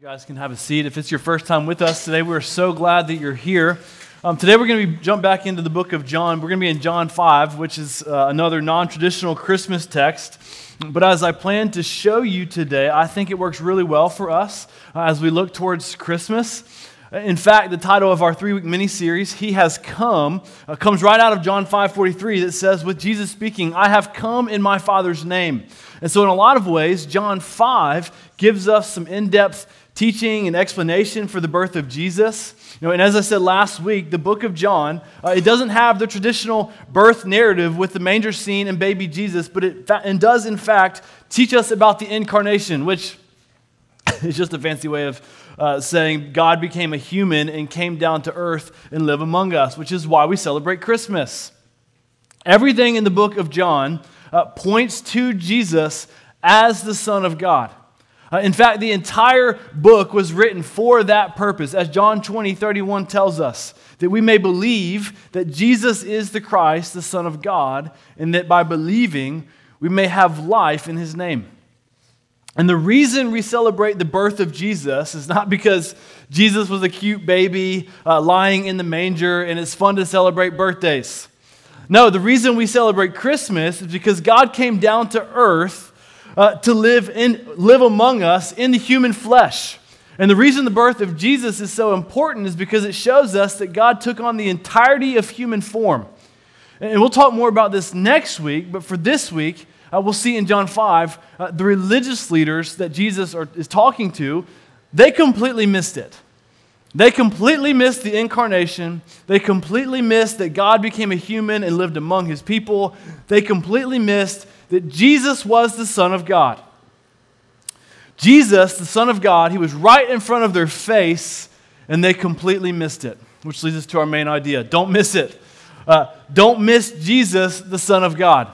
You guys can have a seat. If it's your first time with us today, we're so glad that you're here. Um, today we're going to be jump back into the book of John. We're going to be in John 5, which is uh, another non-traditional Christmas text. But as I plan to show you today, I think it works really well for us uh, as we look towards Christmas. In fact, the title of our three-week mini-series, "He Has Come," uh, comes right out of John 5:43 that says, "With Jesus speaking, I have come in my Father's name." And so, in a lot of ways, John 5 gives us some in-depth teaching and explanation for the birth of Jesus. You know, and as I said last week, the book of John, uh, it doesn't have the traditional birth narrative with the manger scene and baby Jesus, but it fa- and does in fact teach us about the incarnation, which is just a fancy way of uh, saying God became a human and came down to earth and live among us, which is why we celebrate Christmas. Everything in the book of John uh, points to Jesus as the Son of God. Uh, in fact, the entire book was written for that purpose, as John 20, 31 tells us, that we may believe that Jesus is the Christ, the Son of God, and that by believing we may have life in his name. And the reason we celebrate the birth of Jesus is not because Jesus was a cute baby uh, lying in the manger and it's fun to celebrate birthdays. No, the reason we celebrate Christmas is because God came down to earth uh, to live, in, live among us in the human flesh. And the reason the birth of Jesus is so important is because it shows us that God took on the entirety of human form. And we'll talk more about this next week, but for this week, uh, we'll see in John 5, uh, the religious leaders that Jesus are, is talking to, they completely missed it. They completely missed the incarnation. They completely missed that God became a human and lived among his people. They completely missed that Jesus was the Son of God. Jesus, the Son of God, he was right in front of their face, and they completely missed it, which leads us to our main idea. Don't miss it. Uh, don't miss Jesus, the Son of God.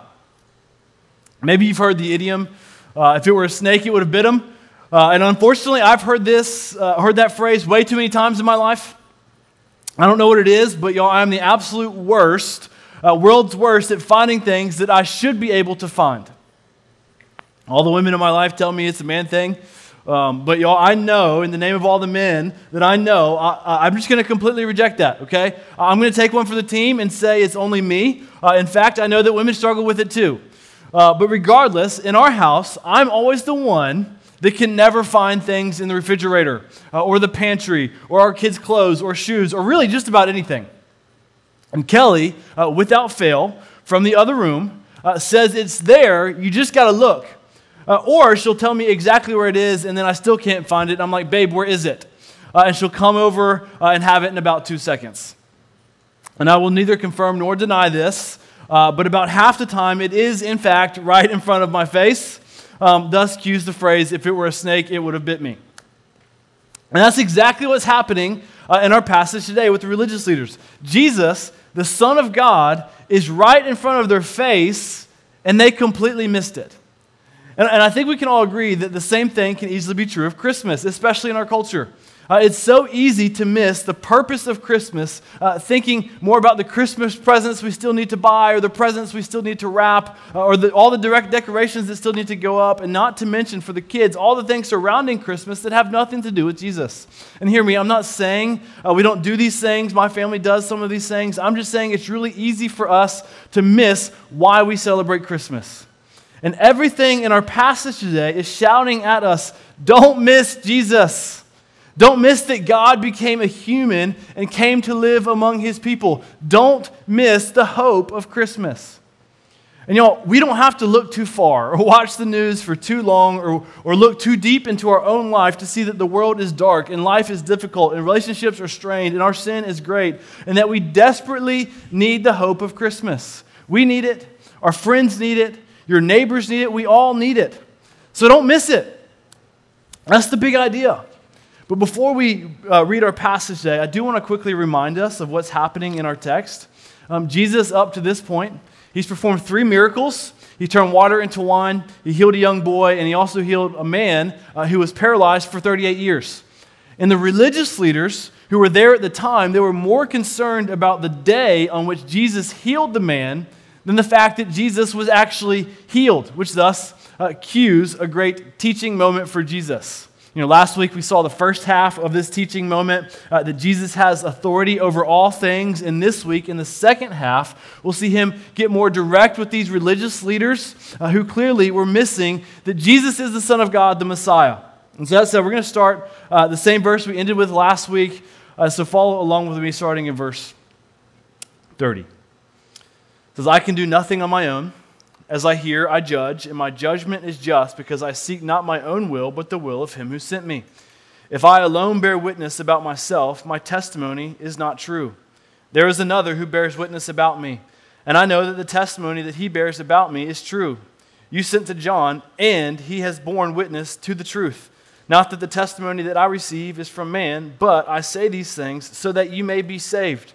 Maybe you've heard the idiom uh, if it were a snake, it would have bit him. Uh, and unfortunately, I've heard this, uh, heard that phrase way too many times in my life. I don't know what it is, but y'all, I'm the absolute worst uh, world's worst at finding things that I should be able to find. All the women in my life tell me it's a man thing. Um, but y'all, I know in the name of all the men that I know, I, am just going to completely reject that, okay? I'm going to take one for the team and say it's only me. Uh, in fact, I know that women struggle with it too. Uh, but regardless, in our house, I'm always the one that can never find things in the refrigerator uh, or the pantry or our kids' clothes or shoes or really just about anything. And Kelly, uh, without fail, from the other room, uh, says it's there, you just got to look. Uh, or she'll tell me exactly where it is, and then I still can't find it. I'm like, babe, where is it? Uh, and she'll come over uh, and have it in about two seconds. And I will neither confirm nor deny this, uh, but about half the time it is, in fact, right in front of my face. Um, thus, cues the phrase, if it were a snake, it would have bit me. And that's exactly what's happening uh, in our passage today with the religious leaders. Jesus, the Son of God, is right in front of their face, and they completely missed it. And, and I think we can all agree that the same thing can easily be true of Christmas, especially in our culture. Uh, it's so easy to miss the purpose of Christmas, uh, thinking more about the Christmas presents we still need to buy, or the presents we still need to wrap, uh, or the, all the direct decorations that still need to go up, and not to mention for the kids all the things surrounding Christmas that have nothing to do with Jesus. And hear me, I'm not saying uh, we don't do these things, my family does some of these things. I'm just saying it's really easy for us to miss why we celebrate Christmas. And everything in our passage today is shouting at us don't miss Jesus. Don't miss that God became a human and came to live among his people. Don't miss the hope of Christmas. And you know, we don't have to look too far or watch the news for too long or, or look too deep into our own life to see that the world is dark and life is difficult and relationships are strained and our sin is great and that we desperately need the hope of Christmas. We need it. Our friends need it. Your neighbors need it. We all need it. So don't miss it. That's the big idea. But before we uh, read our passage today, I do want to quickly remind us of what's happening in our text. Um, Jesus, up to this point, he's performed three miracles. He turned water into wine, he healed a young boy, and he also healed a man uh, who was paralyzed for 38 years. And the religious leaders who were there at the time, they were more concerned about the day on which Jesus healed the man than the fact that Jesus was actually healed, which thus uh, cues a great teaching moment for Jesus. You know, last week we saw the first half of this teaching moment uh, that Jesus has authority over all things. And this week, in the second half, we'll see him get more direct with these religious leaders uh, who clearly were missing that Jesus is the Son of God, the Messiah. And so that said, we're going to start uh, the same verse we ended with last week. Uh, so follow along with me, starting in verse 30. It says, I can do nothing on my own. As I hear, I judge, and my judgment is just because I seek not my own will, but the will of him who sent me. If I alone bear witness about myself, my testimony is not true. There is another who bears witness about me, and I know that the testimony that he bears about me is true. You sent to John, and he has borne witness to the truth. Not that the testimony that I receive is from man, but I say these things so that you may be saved.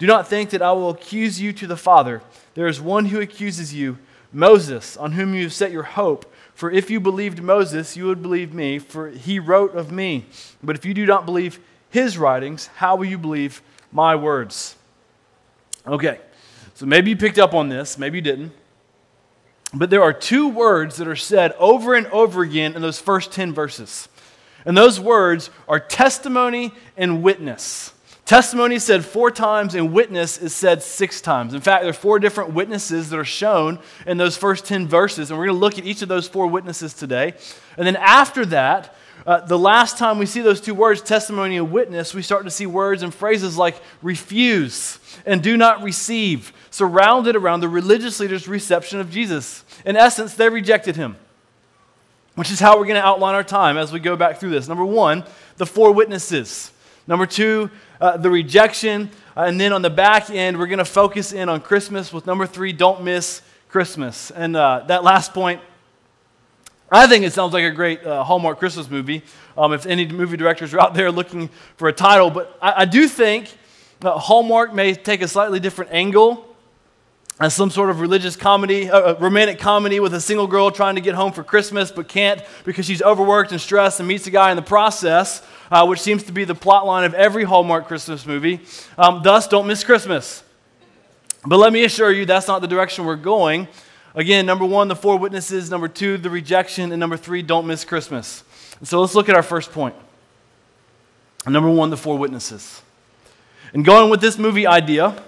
Do not think that I will accuse you to the Father. There is one who accuses you, Moses, on whom you have set your hope. For if you believed Moses, you would believe me, for he wrote of me. But if you do not believe his writings, how will you believe my words? Okay, so maybe you picked up on this, maybe you didn't. But there are two words that are said over and over again in those first 10 verses. And those words are testimony and witness. Testimony is said four times, and witness is said six times. In fact, there are four different witnesses that are shown in those first 10 verses, and we're going to look at each of those four witnesses today. And then after that, uh, the last time we see those two words, testimony and witness, we start to see words and phrases like refuse and do not receive, surrounded around the religious leaders' reception of Jesus. In essence, they rejected him, which is how we're going to outline our time as we go back through this. Number one, the four witnesses. Number two, uh, the rejection. Uh, and then on the back end, we're going to focus in on Christmas with number three, don't miss Christmas. And uh, that last point, I think it sounds like a great uh, Hallmark Christmas movie. Um, if any movie directors are out there looking for a title, but I, I do think Hallmark may take a slightly different angle as some sort of religious comedy, uh, uh, romantic comedy with a single girl trying to get home for Christmas but can't because she's overworked and stressed and meets a guy in the process, uh, which seems to be the plot line of every Hallmark Christmas movie. Um, thus, don't miss Christmas. But let me assure you, that's not the direction we're going. Again, number one, the four witnesses. Number two, the rejection. And number three, don't miss Christmas. And so let's look at our first point. Number one, the four witnesses. And going with this movie idea,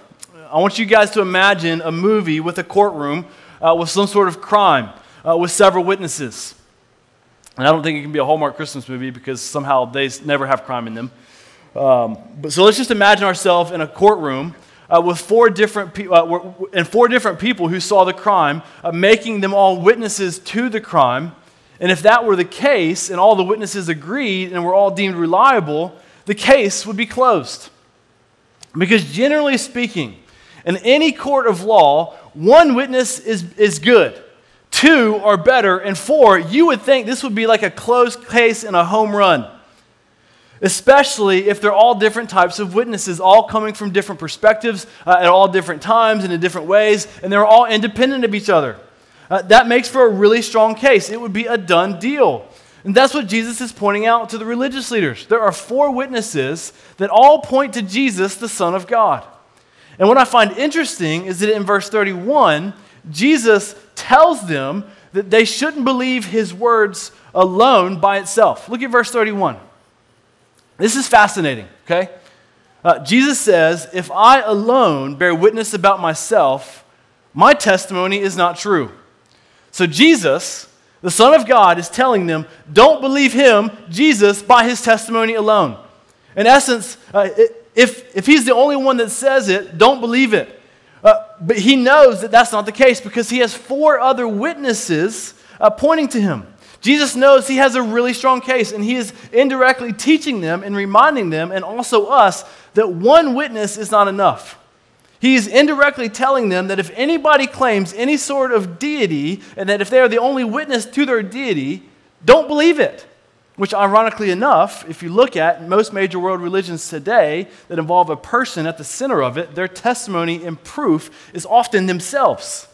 I want you guys to imagine a movie with a courtroom uh, with some sort of crime uh, with several witnesses. And I don't think it can be a Hallmark Christmas movie because somehow they never have crime in them. Um, but so let's just imagine ourselves in a courtroom uh, with four different pe- uh, and four different people who saw the crime, uh, making them all witnesses to the crime. And if that were the case, and all the witnesses agreed and were all deemed reliable, the case would be closed. Because generally speaking, in any court of law, one witness is, is good, two are better, and four, you would think this would be like a closed case and a home run. Especially if they're all different types of witnesses, all coming from different perspectives uh, at all different times and in different ways, and they're all independent of each other. Uh, that makes for a really strong case. It would be a done deal. And that's what Jesus is pointing out to the religious leaders. There are four witnesses that all point to Jesus, the Son of God. And what I find interesting is that in verse 31, Jesus tells them that they shouldn't believe his words alone by itself. Look at verse 31. This is fascinating, okay? Uh, Jesus says, If I alone bear witness about myself, my testimony is not true. So Jesus, the Son of God, is telling them, don't believe him, Jesus, by his testimony alone. In essence, uh, it, if, if he's the only one that says it, don't believe it. Uh, but he knows that that's not the case because he has four other witnesses uh, pointing to him. Jesus knows he has a really strong case, and he is indirectly teaching them and reminding them, and also us, that one witness is not enough. He is indirectly telling them that if anybody claims any sort of deity, and that if they are the only witness to their deity, don't believe it. Which, ironically enough, if you look at most major world religions today that involve a person at the center of it, their testimony and proof is often themselves.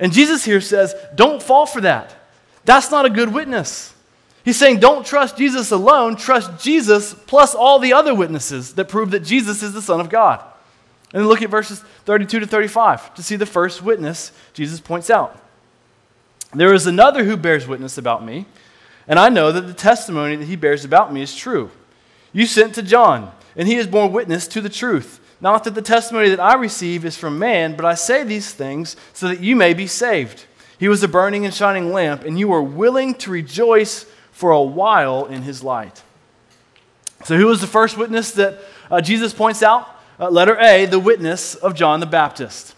And Jesus here says, don't fall for that. That's not a good witness. He's saying, don't trust Jesus alone, trust Jesus plus all the other witnesses that prove that Jesus is the Son of God. And look at verses 32 to 35 to see the first witness Jesus points out. There is another who bears witness about me and I know that the testimony that he bears about me is true. You sent to John, and he has borne witness to the truth. Not that the testimony that I receive is from man, but I say these things so that you may be saved. He was a burning and shining lamp, and you were willing to rejoice for a while in his light. So, who was the first witness that uh, Jesus points out? Uh, letter A, the witness of John the Baptist.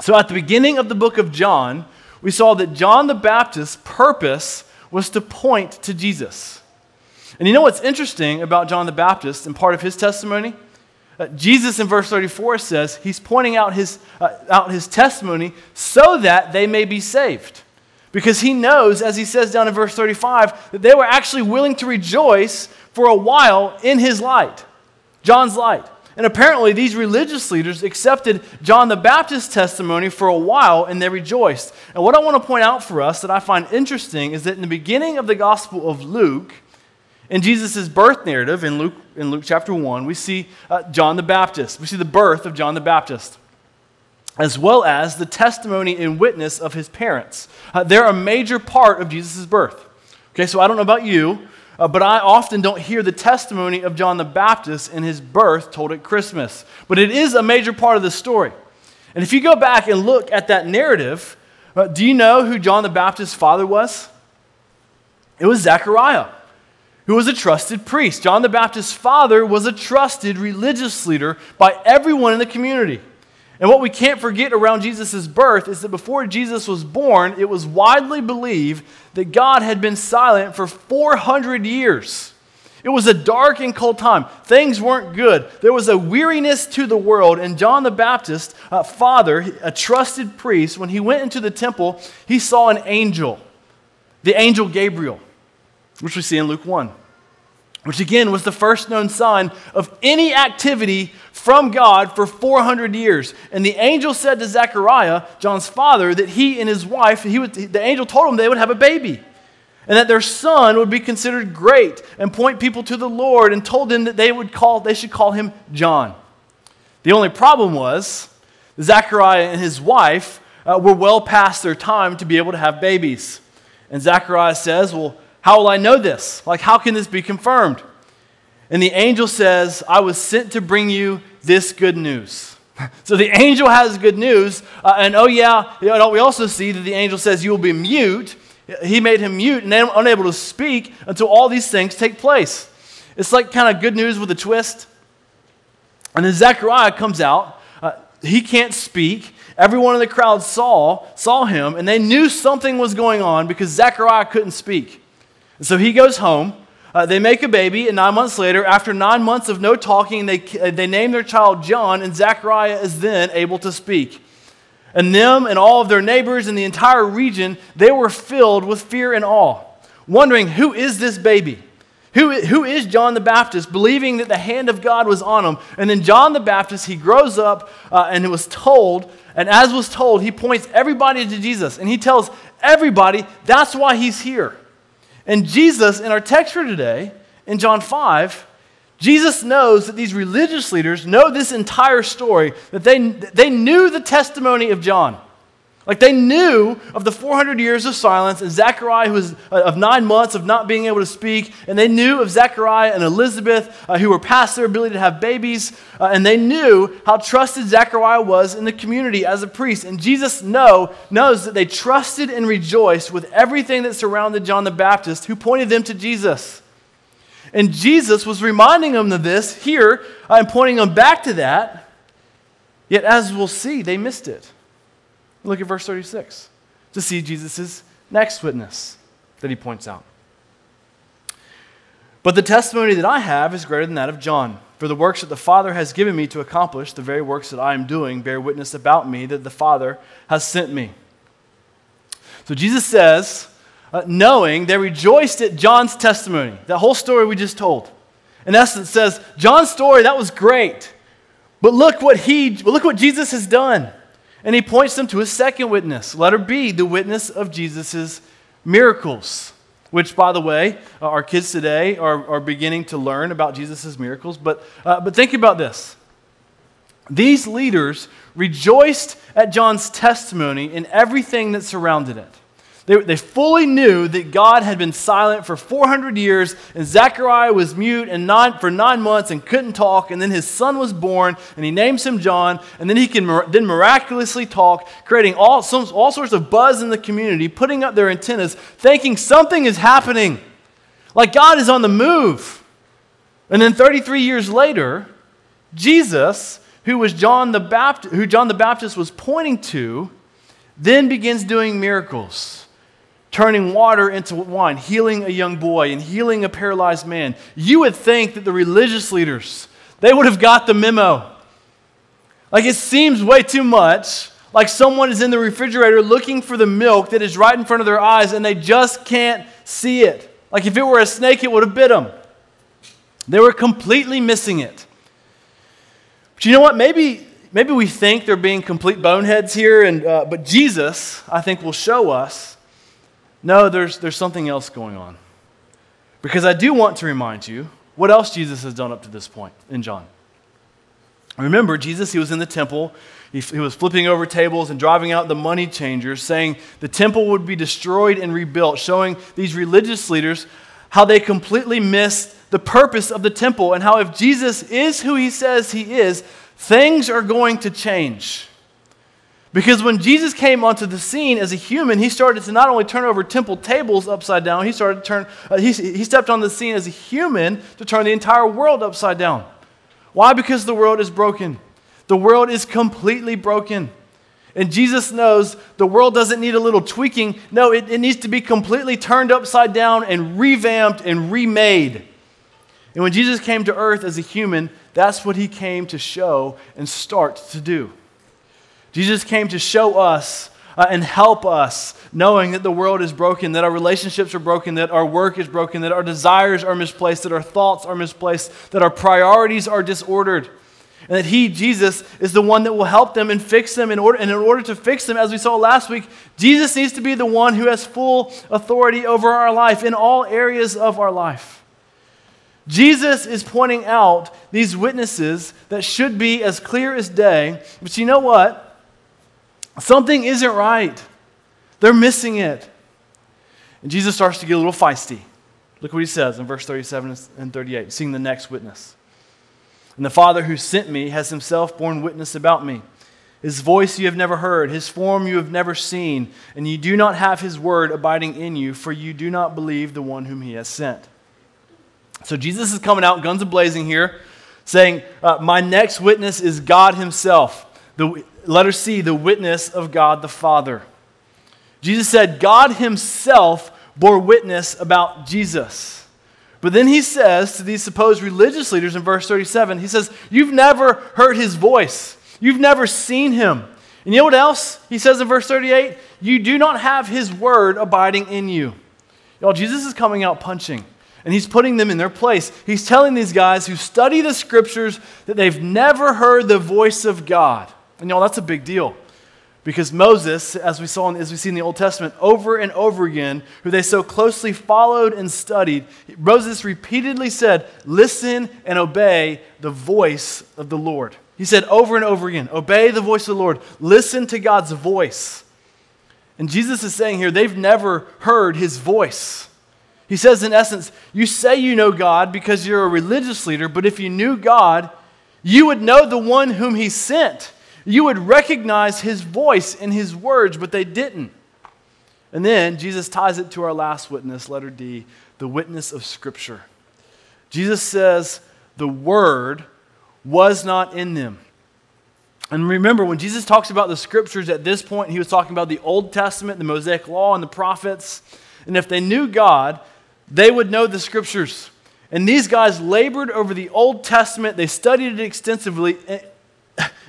So, at the beginning of the book of John, we saw that John the Baptist's purpose was to point to Jesus. And you know what's interesting about John the Baptist and part of his testimony? Uh, Jesus in verse 34 says he's pointing out his, uh, out his testimony so that they may be saved. Because he knows, as he says down in verse 35, that they were actually willing to rejoice for a while in his light, John's light. And apparently, these religious leaders accepted John the Baptist's testimony for a while and they rejoiced. And what I want to point out for us that I find interesting is that in the beginning of the Gospel of Luke, in Jesus' birth narrative in Luke, in Luke chapter 1, we see uh, John the Baptist. We see the birth of John the Baptist, as well as the testimony and witness of his parents. Uh, they're a major part of Jesus' birth. Okay, so I don't know about you, uh, but I often don't hear the testimony of John the Baptist in his birth told at Christmas. But it is a major part of the story. And if you go back and look at that narrative, uh, do you know who John the Baptist's father was? It was Zechariah, who was a trusted priest. John the Baptist's father was a trusted religious leader by everyone in the community. And what we can't forget around Jesus' birth is that before Jesus was born, it was widely believed that God had been silent for 400 years. It was a dark and cold time. Things weren't good. There was a weariness to the world. And John the Baptist, uh, father, a trusted priest, when he went into the temple, he saw an angel, the angel Gabriel, which we see in Luke 1 which again was the first known sign of any activity from God for 400 years. And the angel said to Zechariah, John's father, that he and his wife, he would, the angel told him they would have a baby and that their son would be considered great and point people to the Lord and told them that they would call they should call him John. The only problem was Zechariah and his wife uh, were well past their time to be able to have babies. And Zechariah says, "Well, how will I know this? Like, how can this be confirmed? And the angel says, I was sent to bring you this good news. so the angel has good news. Uh, and oh, yeah, you know, we also see that the angel says, You will be mute. He made him mute and unable to speak until all these things take place. It's like kind of good news with a twist. And then Zechariah comes out. Uh, he can't speak. Everyone in the crowd saw, saw him, and they knew something was going on because Zechariah couldn't speak. And so he goes home. Uh, they make a baby, and nine months later, after nine months of no talking, they, they name their child John, and Zechariah is then able to speak. And them and all of their neighbors in the entire region, they were filled with fear and awe, wondering, who is this baby? Who, who is John the Baptist, believing that the hand of God was on him? And then John the Baptist, he grows up uh, and it was told, and as was told, he points everybody to Jesus. And he tells everybody that's why he's here. And Jesus, in our text for today, in John 5, Jesus knows that these religious leaders know this entire story, that they, they knew the testimony of John. Like they knew of the 400 years of silence and Zechariah, who was uh, of nine months of not being able to speak, and they knew of Zechariah and Elizabeth, uh, who were past their ability to have babies, uh, and they knew how trusted Zechariah was in the community as a priest. And Jesus know, knows that they trusted and rejoiced with everything that surrounded John the Baptist, who pointed them to Jesus. And Jesus was reminding them of this here and pointing them back to that. Yet, as we'll see, they missed it. Look at verse 36 to see Jesus' next witness that he points out. But the testimony that I have is greater than that of John. For the works that the Father has given me to accomplish, the very works that I am doing, bear witness about me that the Father has sent me. So Jesus says, uh, knowing they rejoiced at John's testimony, that whole story we just told. In essence, says, John's story, that was great. But look what he look what Jesus has done. And he points them to his second witness, letter B, the witness of Jesus' miracles which, by the way, uh, our kids today are, are beginning to learn about Jesus' miracles. But, uh, but think about this. These leaders rejoiced at John's testimony in everything that surrounded it. They, they fully knew that God had been silent for 400 years, and Zechariah was mute and nine, for nine months and couldn't talk, and then his son was born, and he names him John, and then he can then miraculously talk, creating all, some, all sorts of buzz in the community, putting up their antennas, thinking something is happening, like God is on the move. And then 33 years later, Jesus, who was John the Baptist, who John the Baptist was pointing to, then begins doing miracles turning water into wine, healing a young boy, and healing a paralyzed man. You would think that the religious leaders, they would have got the memo. Like it seems way too much like someone is in the refrigerator looking for the milk that is right in front of their eyes and they just can't see it. Like if it were a snake, it would have bit them. They were completely missing it. But you know what? Maybe, maybe we think they're being complete boneheads here, and, uh, but Jesus, I think, will show us no, there's, there's something else going on. Because I do want to remind you what else Jesus has done up to this point in John. Remember, Jesus, he was in the temple. He, he was flipping over tables and driving out the money changers, saying the temple would be destroyed and rebuilt, showing these religious leaders how they completely missed the purpose of the temple and how if Jesus is who he says he is, things are going to change. Because when Jesus came onto the scene as a human, he started to not only turn over temple tables upside down, he started to turn, uh, he, he stepped on the scene as a human to turn the entire world upside down. Why? Because the world is broken. The world is completely broken. And Jesus knows the world doesn't need a little tweaking. No, it, it needs to be completely turned upside down and revamped and remade. And when Jesus came to earth as a human, that's what he came to show and start to do. Jesus came to show us uh, and help us, knowing that the world is broken, that our relationships are broken, that our work is broken, that our desires are misplaced, that our thoughts are misplaced, that our priorities are disordered. And that He, Jesus, is the one that will help them and fix them. In order, and in order to fix them, as we saw last week, Jesus needs to be the one who has full authority over our life in all areas of our life. Jesus is pointing out these witnesses that should be as clear as day. But you know what? Something isn't right. They're missing it. And Jesus starts to get a little feisty. Look what he says in verse 37 and 38, seeing the next witness. And the Father who sent me has himself borne witness about me. His voice you have never heard, his form you have never seen, and you do not have his word abiding in you, for you do not believe the one whom he has sent. So Jesus is coming out, guns a blazing here, saying, uh, My next witness is God himself. The, letter C, the witness of God the Father. Jesus said God himself bore witness about Jesus. But then he says to these supposed religious leaders in verse 37, he says, You've never heard his voice, you've never seen him. And you know what else he says in verse 38? You do not have his word abiding in you. Y'all, Jesus is coming out punching and he's putting them in their place. He's telling these guys who study the scriptures that they've never heard the voice of God. And y'all, that's a big deal. Because Moses, as we saw as we see in the Old Testament, over and over again, who they so closely followed and studied, Moses repeatedly said, Listen and obey the voice of the Lord. He said over and over again, Obey the voice of the Lord. Listen to God's voice. And Jesus is saying here, they've never heard his voice. He says, in essence, you say you know God because you're a religious leader, but if you knew God, you would know the one whom he sent you would recognize his voice in his words, but they didn't. And then Jesus ties it to our last witness, letter D, the witness of Scripture. Jesus says, the Word was not in them. And remember, when Jesus talks about the scriptures at this point, he was talking about the Old Testament, the Mosaic Law, and the prophets. And if they knew God, they would know the scriptures. And these guys labored over the Old Testament, they studied it extensively,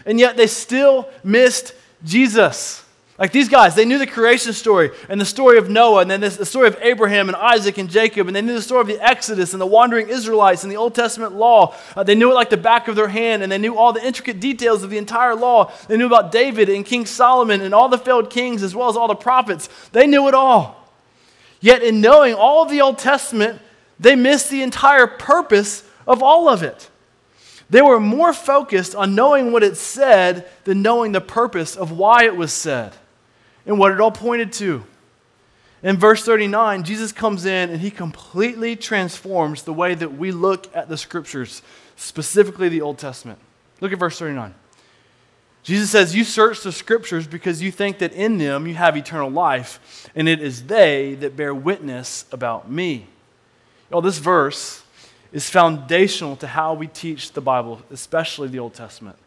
and yet they still missed Jesus. Like these guys, they knew the creation story and the story of Noah, and then this, the story of Abraham and Isaac and Jacob, and they knew the story of the Exodus and the wandering Israelites and the Old Testament law. Uh, they knew it like the back of their hand, and they knew all the intricate details of the entire law. They knew about David and King Solomon and all the failed kings, as well as all the prophets. They knew it all. Yet, in knowing all of the Old Testament, they missed the entire purpose of all of it. They were more focused on knowing what it said than knowing the purpose of why it was said and what it all pointed to. In verse 39, Jesus comes in and he completely transforms the way that we look at the scriptures, specifically the Old Testament. Look at verse 39. Jesus says, You search the scriptures because you think that in them you have eternal life, and it is they that bear witness about me. Well, this verse is foundational to how we teach the Bible, especially the Old Testament.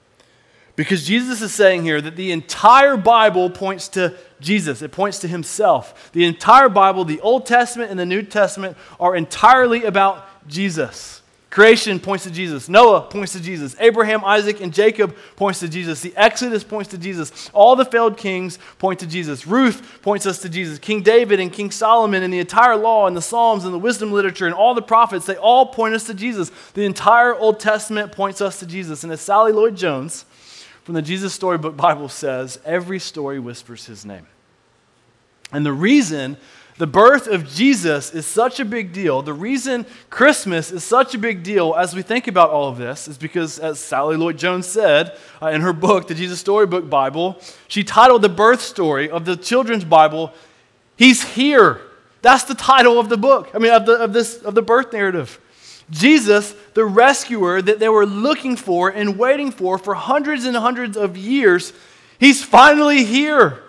Because Jesus is saying here that the entire Bible points to Jesus, it points to himself. The entire Bible, the Old Testament and the New Testament, are entirely about Jesus. Creation points to Jesus. Noah points to Jesus. Abraham, Isaac, and Jacob points to Jesus. The Exodus points to Jesus. All the failed kings point to Jesus. Ruth points us to Jesus. King David and King Solomon and the entire law and the Psalms and the wisdom literature and all the prophets, they all point us to Jesus. The entire Old Testament points us to Jesus. And as Sally Lloyd Jones from the Jesus Storybook Bible says every story whispers his name. And the reason the birth of Jesus is such a big deal, the reason Christmas is such a big deal as we think about all of this is because, as Sally Lloyd Jones said uh, in her book, the Jesus Storybook Bible, she titled the birth story of the children's Bible, He's Here. That's the title of the book, I mean, of, the, of, this, of the birth narrative. Jesus, the rescuer that they were looking for and waiting for for hundreds and hundreds of years, he's finally here.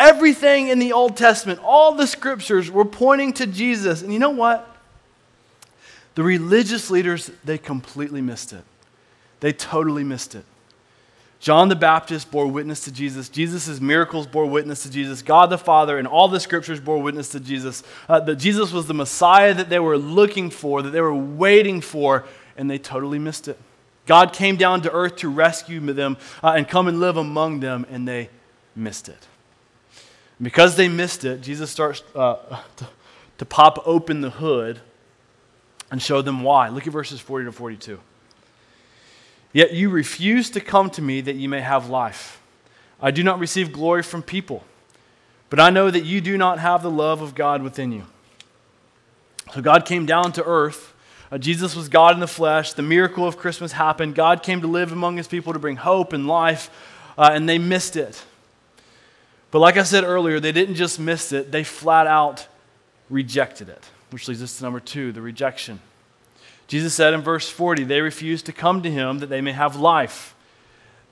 Everything in the Old Testament, all the scriptures were pointing to Jesus. And you know what? The religious leaders, they completely missed it. They totally missed it. John the Baptist bore witness to Jesus. Jesus' miracles bore witness to Jesus. God the Father and all the scriptures bore witness to Jesus. Uh, that Jesus was the Messiah that they were looking for, that they were waiting for, and they totally missed it. God came down to earth to rescue them uh, and come and live among them, and they missed it. Because they missed it, Jesus starts uh, to, to pop open the hood and show them why. Look at verses 40 to 42. Yet you refuse to come to me that you may have life. I do not receive glory from people, but I know that you do not have the love of God within you. So God came down to earth. Uh, Jesus was God in the flesh. The miracle of Christmas happened. God came to live among his people to bring hope and life, uh, and they missed it. But like I said earlier, they didn't just miss it, they flat out rejected it, which leads us to number two the rejection. Jesus said in verse 40, they refused to come to him that they may have life.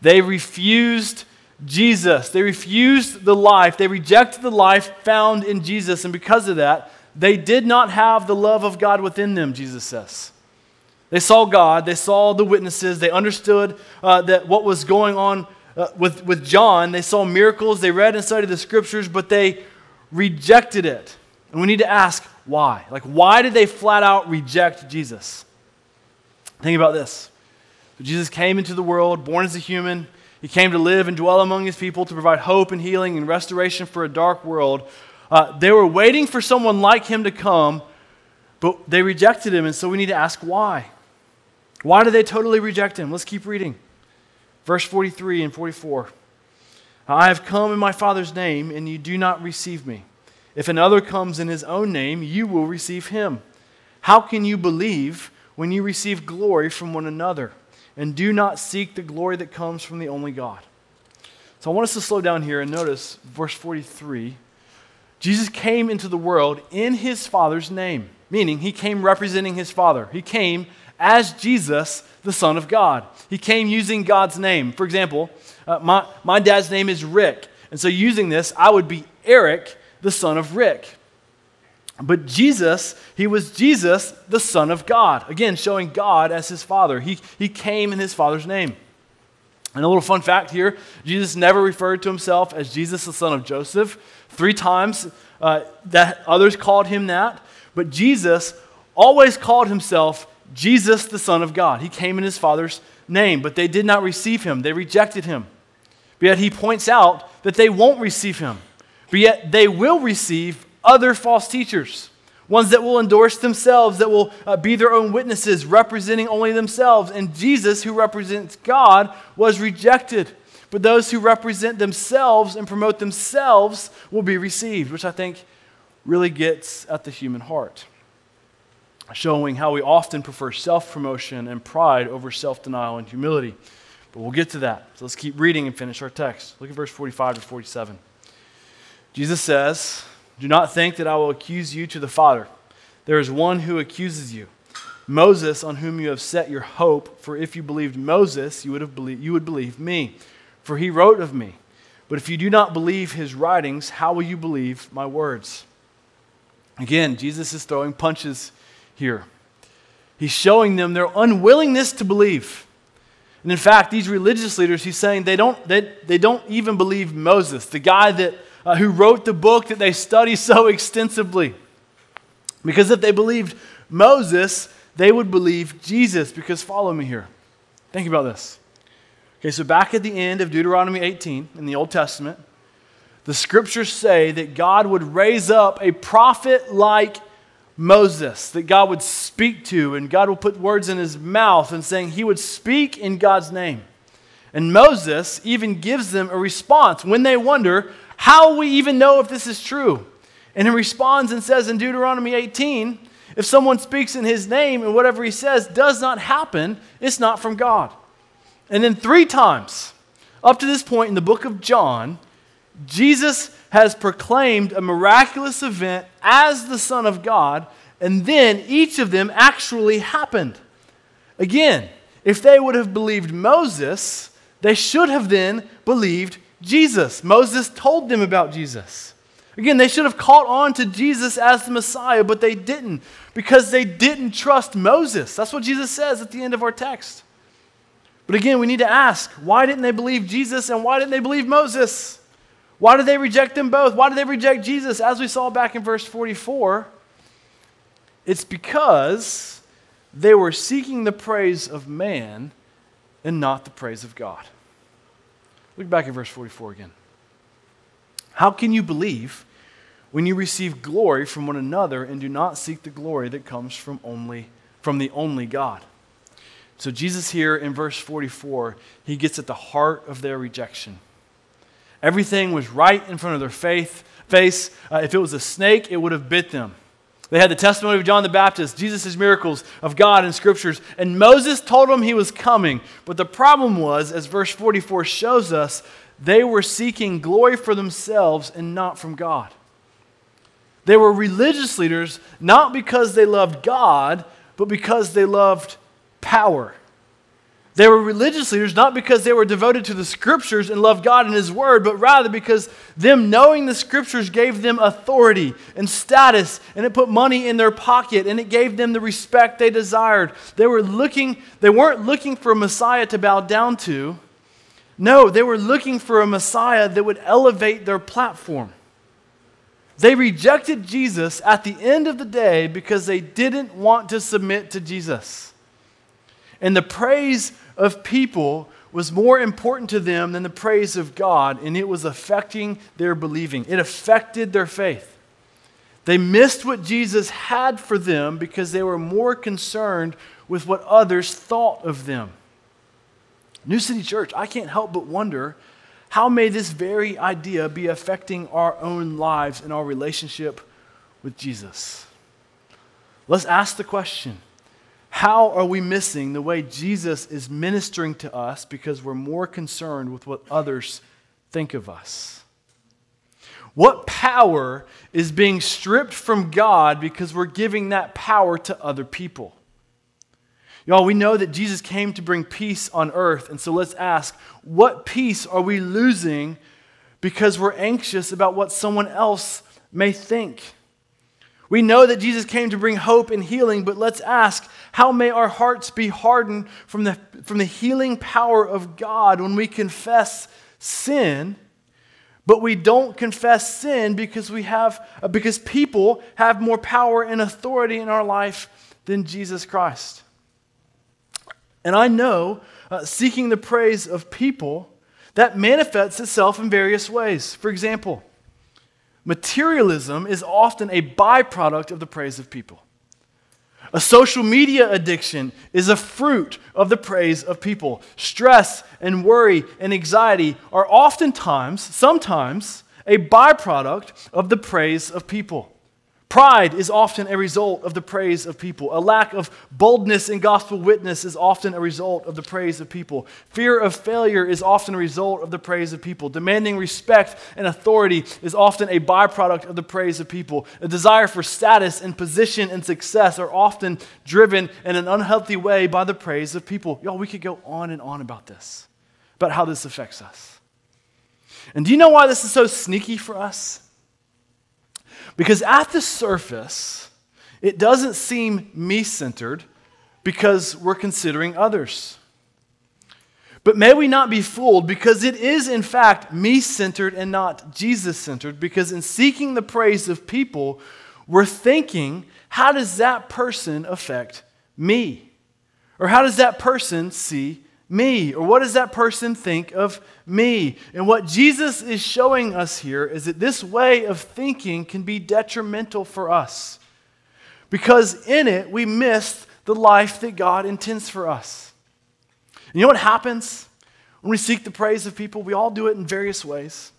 They refused Jesus. They refused the life. They rejected the life found in Jesus. And because of that, they did not have the love of God within them, Jesus says. They saw God, they saw the witnesses, they understood uh, that what was going on uh, with, with John. They saw miracles, they read and studied the scriptures, but they rejected it. And we need to ask why. Like, why did they flat out reject Jesus? Think about this. Jesus came into the world, born as a human. He came to live and dwell among his people to provide hope and healing and restoration for a dark world. Uh, they were waiting for someone like him to come, but they rejected him, and so we need to ask why. Why did they totally reject him? Let's keep reading. Verse 43 and 44. I have come in my Father's name, and you do not receive me. If another comes in his own name, you will receive him. How can you believe? when you receive glory from one another, and do not seek the glory that comes from the only God. So I want us to slow down here and notice verse 43. Jesus came into the world in his Father's name, meaning he came representing his Father. He came as Jesus, the Son of God. He came using God's name. For example, uh, my, my dad's name is Rick. And so using this, I would be Eric, the son of Rick. But Jesus, he was Jesus, the Son of God. Again, showing God as his Father. He, he came in his Father's name. And a little fun fact here Jesus never referred to himself as Jesus, the son of Joseph. Three times uh, that others called him that. But Jesus always called himself Jesus, the Son of God. He came in his Father's name, but they did not receive him. They rejected him. But yet he points out that they won't receive him. But yet they will receive other false teachers ones that will endorse themselves, that will uh, be their own witnesses, representing only themselves. And Jesus, who represents God, was rejected. But those who represent themselves and promote themselves will be received, which I think really gets at the human heart, showing how we often prefer self promotion and pride over self denial and humility. But we'll get to that. So let's keep reading and finish our text. Look at verse 45 to 47. Jesus says, do not think that I will accuse you to the Father. There is one who accuses you, Moses, on whom you have set your hope. For if you believed Moses, you would, have believed, you would believe me, for he wrote of me. But if you do not believe his writings, how will you believe my words? Again, Jesus is throwing punches here. He's showing them their unwillingness to believe. And in fact, these religious leaders, he's saying they don't, they, they don't even believe Moses, the guy that uh, who wrote the book that they study so extensively. Because if they believed Moses, they would believe Jesus. Because follow me here. Think about this. Okay, so back at the end of Deuteronomy 18 in the Old Testament, the scriptures say that God would raise up a prophet like Moses, that God would speak to, and God will put words in his mouth and saying he would speak in God's name. And Moses even gives them a response when they wonder, how we even know if this is true? And he responds and says in Deuteronomy 18, if someone speaks in his name and whatever he says does not happen, it's not from God. And then three times, up to this point in the book of John, Jesus has proclaimed a miraculous event as the Son of God, and then each of them actually happened. Again, if they would have believed Moses, they should have then believed Jesus. Moses told them about Jesus. Again, they should have caught on to Jesus as the Messiah, but they didn't because they didn't trust Moses. That's what Jesus says at the end of our text. But again, we need to ask why didn't they believe Jesus and why didn't they believe Moses? Why did they reject them both? Why did they reject Jesus? As we saw back in verse 44, it's because they were seeking the praise of man and not the praise of God. Look back at verse 44 again. How can you believe when you receive glory from one another and do not seek the glory that comes from only from the only God? So Jesus here in verse 44, he gets at the heart of their rejection. Everything was right in front of their faith, face. Uh, if it was a snake, it would have bit them. They had the testimony of John the Baptist, Jesus' miracles of God in scriptures, and Moses told them he was coming. But the problem was, as verse 44 shows us, they were seeking glory for themselves and not from God. They were religious leaders not because they loved God, but because they loved power. They were religious leaders not because they were devoted to the scriptures and loved God and His Word, but rather because them knowing the scriptures gave them authority and status, and it put money in their pocket, and it gave them the respect they desired. They were looking, they weren't looking for a Messiah to bow down to. No, they were looking for a Messiah that would elevate their platform. They rejected Jesus at the end of the day because they didn't want to submit to Jesus. And the praise of people was more important to them than the praise of God, and it was affecting their believing. It affected their faith. They missed what Jesus had for them because they were more concerned with what others thought of them. New City Church, I can't help but wonder how may this very idea be affecting our own lives and our relationship with Jesus? Let's ask the question how are we missing the way Jesus is ministering to us because we're more concerned with what others think of us? What power is being stripped from God because we're giving that power to other people? Y'all, we know that Jesus came to bring peace on earth, and so let's ask what peace are we losing because we're anxious about what someone else may think? We know that Jesus came to bring hope and healing, but let's ask how may our hearts be hardened from the, from the healing power of God when we confess sin, but we don't confess sin because, we have, uh, because people have more power and authority in our life than Jesus Christ? And I know uh, seeking the praise of people that manifests itself in various ways. For example, Materialism is often a byproduct of the praise of people. A social media addiction is a fruit of the praise of people. Stress and worry and anxiety are oftentimes, sometimes, a byproduct of the praise of people. Pride is often a result of the praise of people. A lack of boldness in gospel witness is often a result of the praise of people. Fear of failure is often a result of the praise of people. Demanding respect and authority is often a byproduct of the praise of people. A desire for status and position and success are often driven in an unhealthy way by the praise of people. Y'all, we could go on and on about this, about how this affects us. And do you know why this is so sneaky for us? Because at the surface, it doesn't seem me centered because we're considering others. But may we not be fooled because it is, in fact, me centered and not Jesus centered. Because in seeking the praise of people, we're thinking, how does that person affect me? Or how does that person see me? Or what does that person think of me? And what Jesus is showing us here is that this way of thinking can be detrimental for us because in it we miss the life that God intends for us. And you know what happens when we seek the praise of people? We all do it in various ways.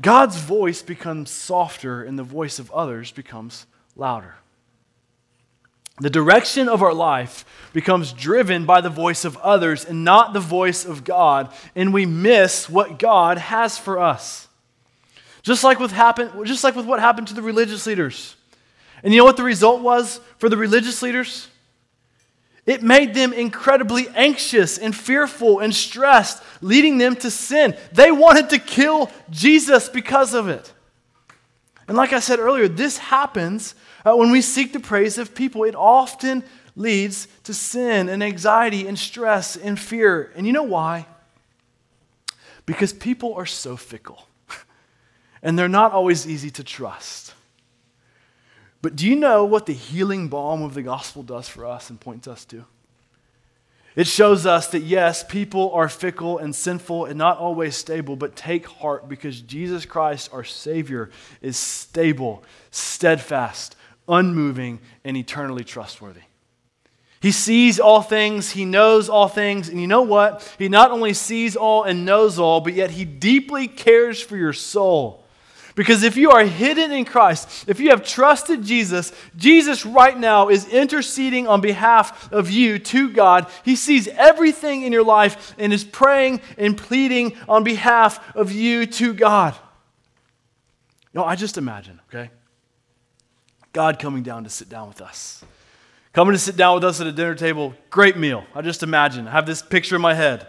God's voice becomes softer and the voice of others becomes louder. The direction of our life becomes driven by the voice of others and not the voice of God, and we miss what God has for us. Just like with, happen, just like with what happened to the religious leaders. And you know what the result was for the religious leaders? It made them incredibly anxious and fearful and stressed, leading them to sin. They wanted to kill Jesus because of it. And like I said earlier, this happens uh, when we seek the praise of people. It often leads to sin and anxiety and stress and fear. And you know why? Because people are so fickle and they're not always easy to trust. But do you know what the healing balm of the gospel does for us and points us to? It shows us that yes, people are fickle and sinful and not always stable, but take heart because Jesus Christ, our Savior, is stable, steadfast, unmoving, and eternally trustworthy. He sees all things, he knows all things, and you know what? He not only sees all and knows all, but yet he deeply cares for your soul. Because if you are hidden in Christ, if you have trusted Jesus, Jesus right now is interceding on behalf of you to God. He sees everything in your life and is praying and pleading on behalf of you to God. Know, I just imagine, okay? God coming down to sit down with us. Coming to sit down with us at a dinner table, great meal. I just imagine. I have this picture in my head.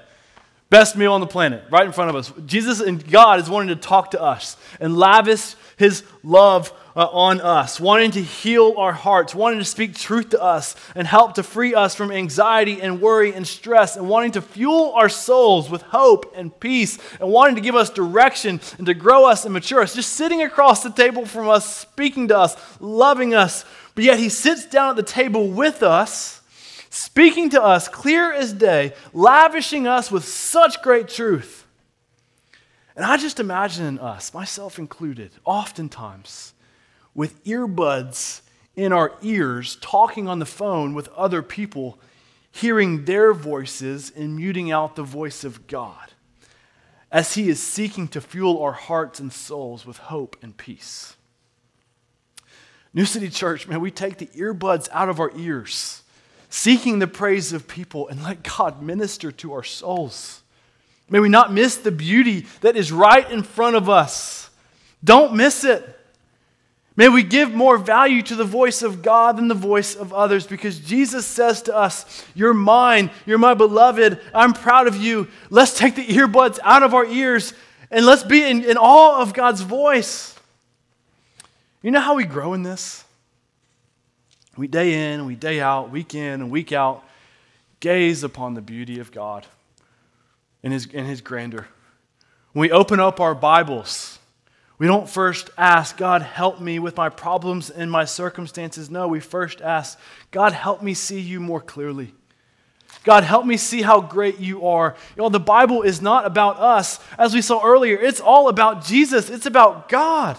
Best meal on the planet, right in front of us. Jesus and God is wanting to talk to us and lavish his love uh, on us, wanting to heal our hearts, wanting to speak truth to us and help to free us from anxiety and worry and stress, and wanting to fuel our souls with hope and peace, and wanting to give us direction and to grow us and mature us. Just sitting across the table from us, speaking to us, loving us. But yet he sits down at the table with us speaking to us clear as day, lavishing us with such great truth. And I just imagine us, myself included, oftentimes with earbuds in our ears, talking on the phone with other people, hearing their voices and muting out the voice of God as He is seeking to fuel our hearts and souls with hope and peace. New City Church, man, we take the earbuds out of our ears seeking the praise of people, and let God minister to our souls. May we not miss the beauty that is right in front of us. Don't miss it. May we give more value to the voice of God than the voice of others because Jesus says to us, You're mine, you're my beloved, I'm proud of you. Let's take the earbuds out of our ears and let's be in, in awe of God's voice. You know how we grow in this? We day in, we day out, week in and week out, gaze upon the beauty of God and his, and his grandeur. When we open up our Bibles, we don't first ask, God, help me with my problems and my circumstances. No, we first ask, God, help me see you more clearly. God, help me see how great you are. You know, the Bible is not about us. As we saw earlier, it's all about Jesus, it's about God.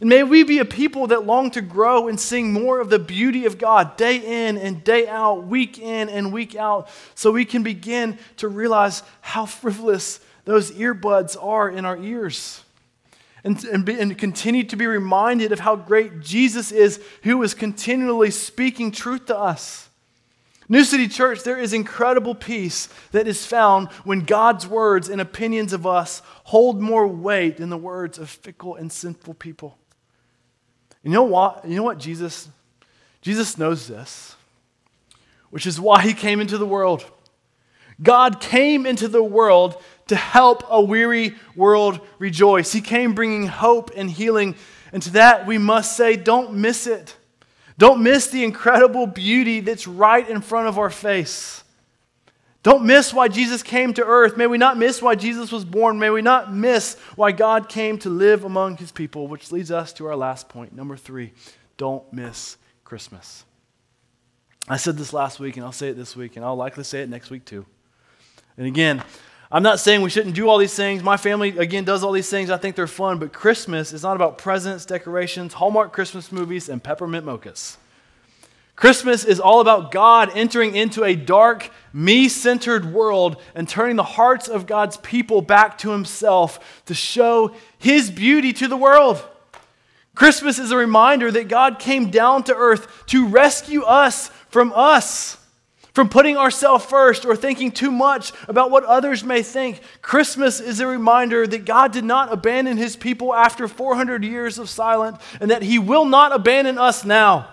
And may we be a people that long to grow and sing more of the beauty of God day in and day out, week in and week out, so we can begin to realize how frivolous those earbuds are in our ears. And, and, be, and continue to be reminded of how great Jesus is, who is continually speaking truth to us. New City Church, there is incredible peace that is found when God's words and opinions of us hold more weight than the words of fickle and sinful people. You know what? You know what Jesus Jesus knows this, which is why he came into the world. God came into the world to help a weary world rejoice. He came bringing hope and healing, and to that we must say don't miss it. Don't miss the incredible beauty that's right in front of our face. Don't miss why Jesus came to earth. May we not miss why Jesus was born. May we not miss why God came to live among his people, which leads us to our last point. Number three, don't miss Christmas. I said this last week, and I'll say it this week, and I'll likely say it next week too. And again, I'm not saying we shouldn't do all these things. My family, again, does all these things. I think they're fun, but Christmas is not about presents, decorations, Hallmark Christmas movies, and peppermint mochas. Christmas is all about God entering into a dark, me centered world and turning the hearts of God's people back to Himself to show His beauty to the world. Christmas is a reminder that God came down to earth to rescue us from us, from putting ourselves first or thinking too much about what others may think. Christmas is a reminder that God did not abandon His people after 400 years of silence and that He will not abandon us now.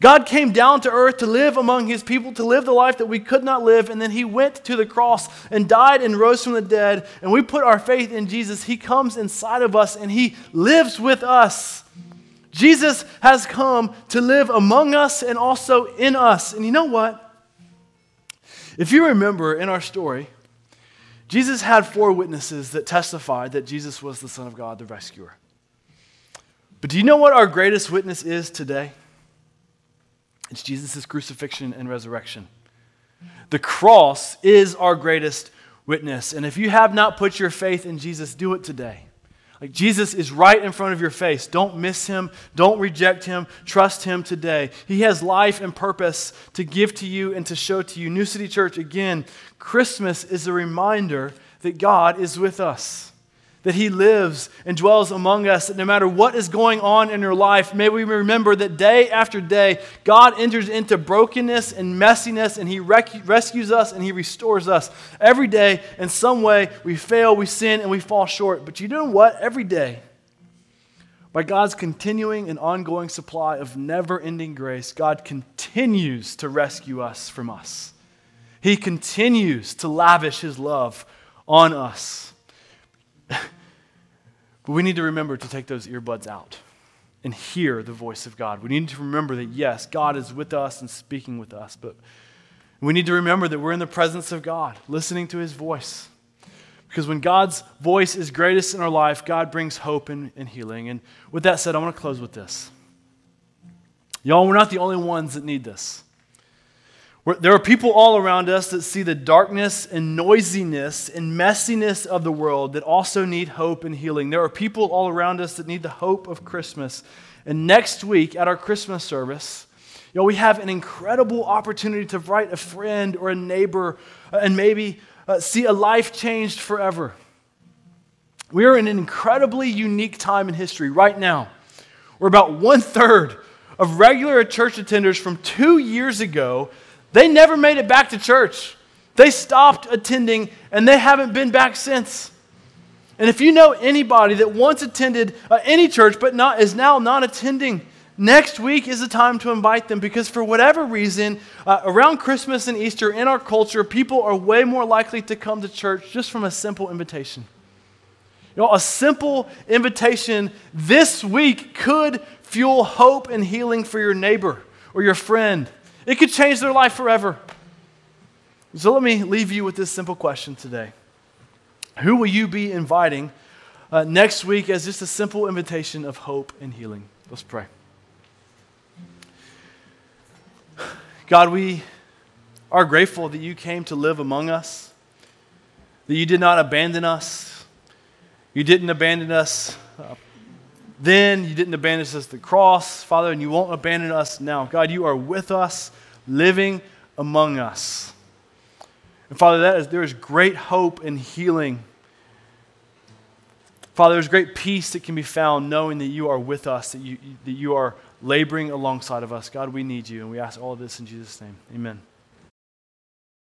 God came down to earth to live among his people, to live the life that we could not live, and then he went to the cross and died and rose from the dead. And we put our faith in Jesus. He comes inside of us and he lives with us. Jesus has come to live among us and also in us. And you know what? If you remember in our story, Jesus had four witnesses that testified that Jesus was the Son of God, the rescuer. But do you know what our greatest witness is today? It's Jesus' crucifixion and resurrection. The cross is our greatest witness. And if you have not put your faith in Jesus, do it today. Like Jesus is right in front of your face. Don't miss him. Don't reject him. Trust him today. He has life and purpose to give to you and to show to you. New City Church, again, Christmas is a reminder that God is with us that He lives and dwells among us, that no matter what is going on in your life, may we remember that day after day, God enters into brokenness and messiness, and He rec- rescues us and He restores us. Every day, in some way, we fail, we sin, and we fall short. But you know what? Every day, by God's continuing and ongoing supply of never ending grace, God continues to rescue us from us. He continues to lavish His love on us. But we need to remember to take those earbuds out and hear the voice of God. We need to remember that, yes, God is with us and speaking with us, but we need to remember that we're in the presence of God, listening to his voice. Because when God's voice is greatest in our life, God brings hope and, and healing. And with that said, I want to close with this. Y'all, we're not the only ones that need this. There are people all around us that see the darkness and noisiness and messiness of the world that also need hope and healing. There are people all around us that need the hope of Christmas. And next week at our Christmas service, you know, we have an incredible opportunity to write a friend or a neighbor and maybe uh, see a life changed forever. We are in an incredibly unique time in history right now. We're about one third of regular church attenders from two years ago they never made it back to church. They stopped attending and they haven't been back since. And if you know anybody that once attended uh, any church but not, is now not attending, next week is the time to invite them because for whatever reason, uh, around Christmas and Easter in our culture, people are way more likely to come to church just from a simple invitation. You know, a simple invitation this week could fuel hope and healing for your neighbor or your friend. It could change their life forever. So let me leave you with this simple question today Who will you be inviting uh, next week as just a simple invitation of hope and healing? Let's pray. God, we are grateful that you came to live among us, that you did not abandon us. You didn't abandon us uh, then, you didn't abandon us the cross, Father, and you won't abandon us now. God, you are with us, living among us. And Father, that is, there is great hope and healing. Father, there's great peace that can be found knowing that you are with us, that you, that you are laboring alongside of us. God, we need you, and we ask all of this in Jesus' name. Amen.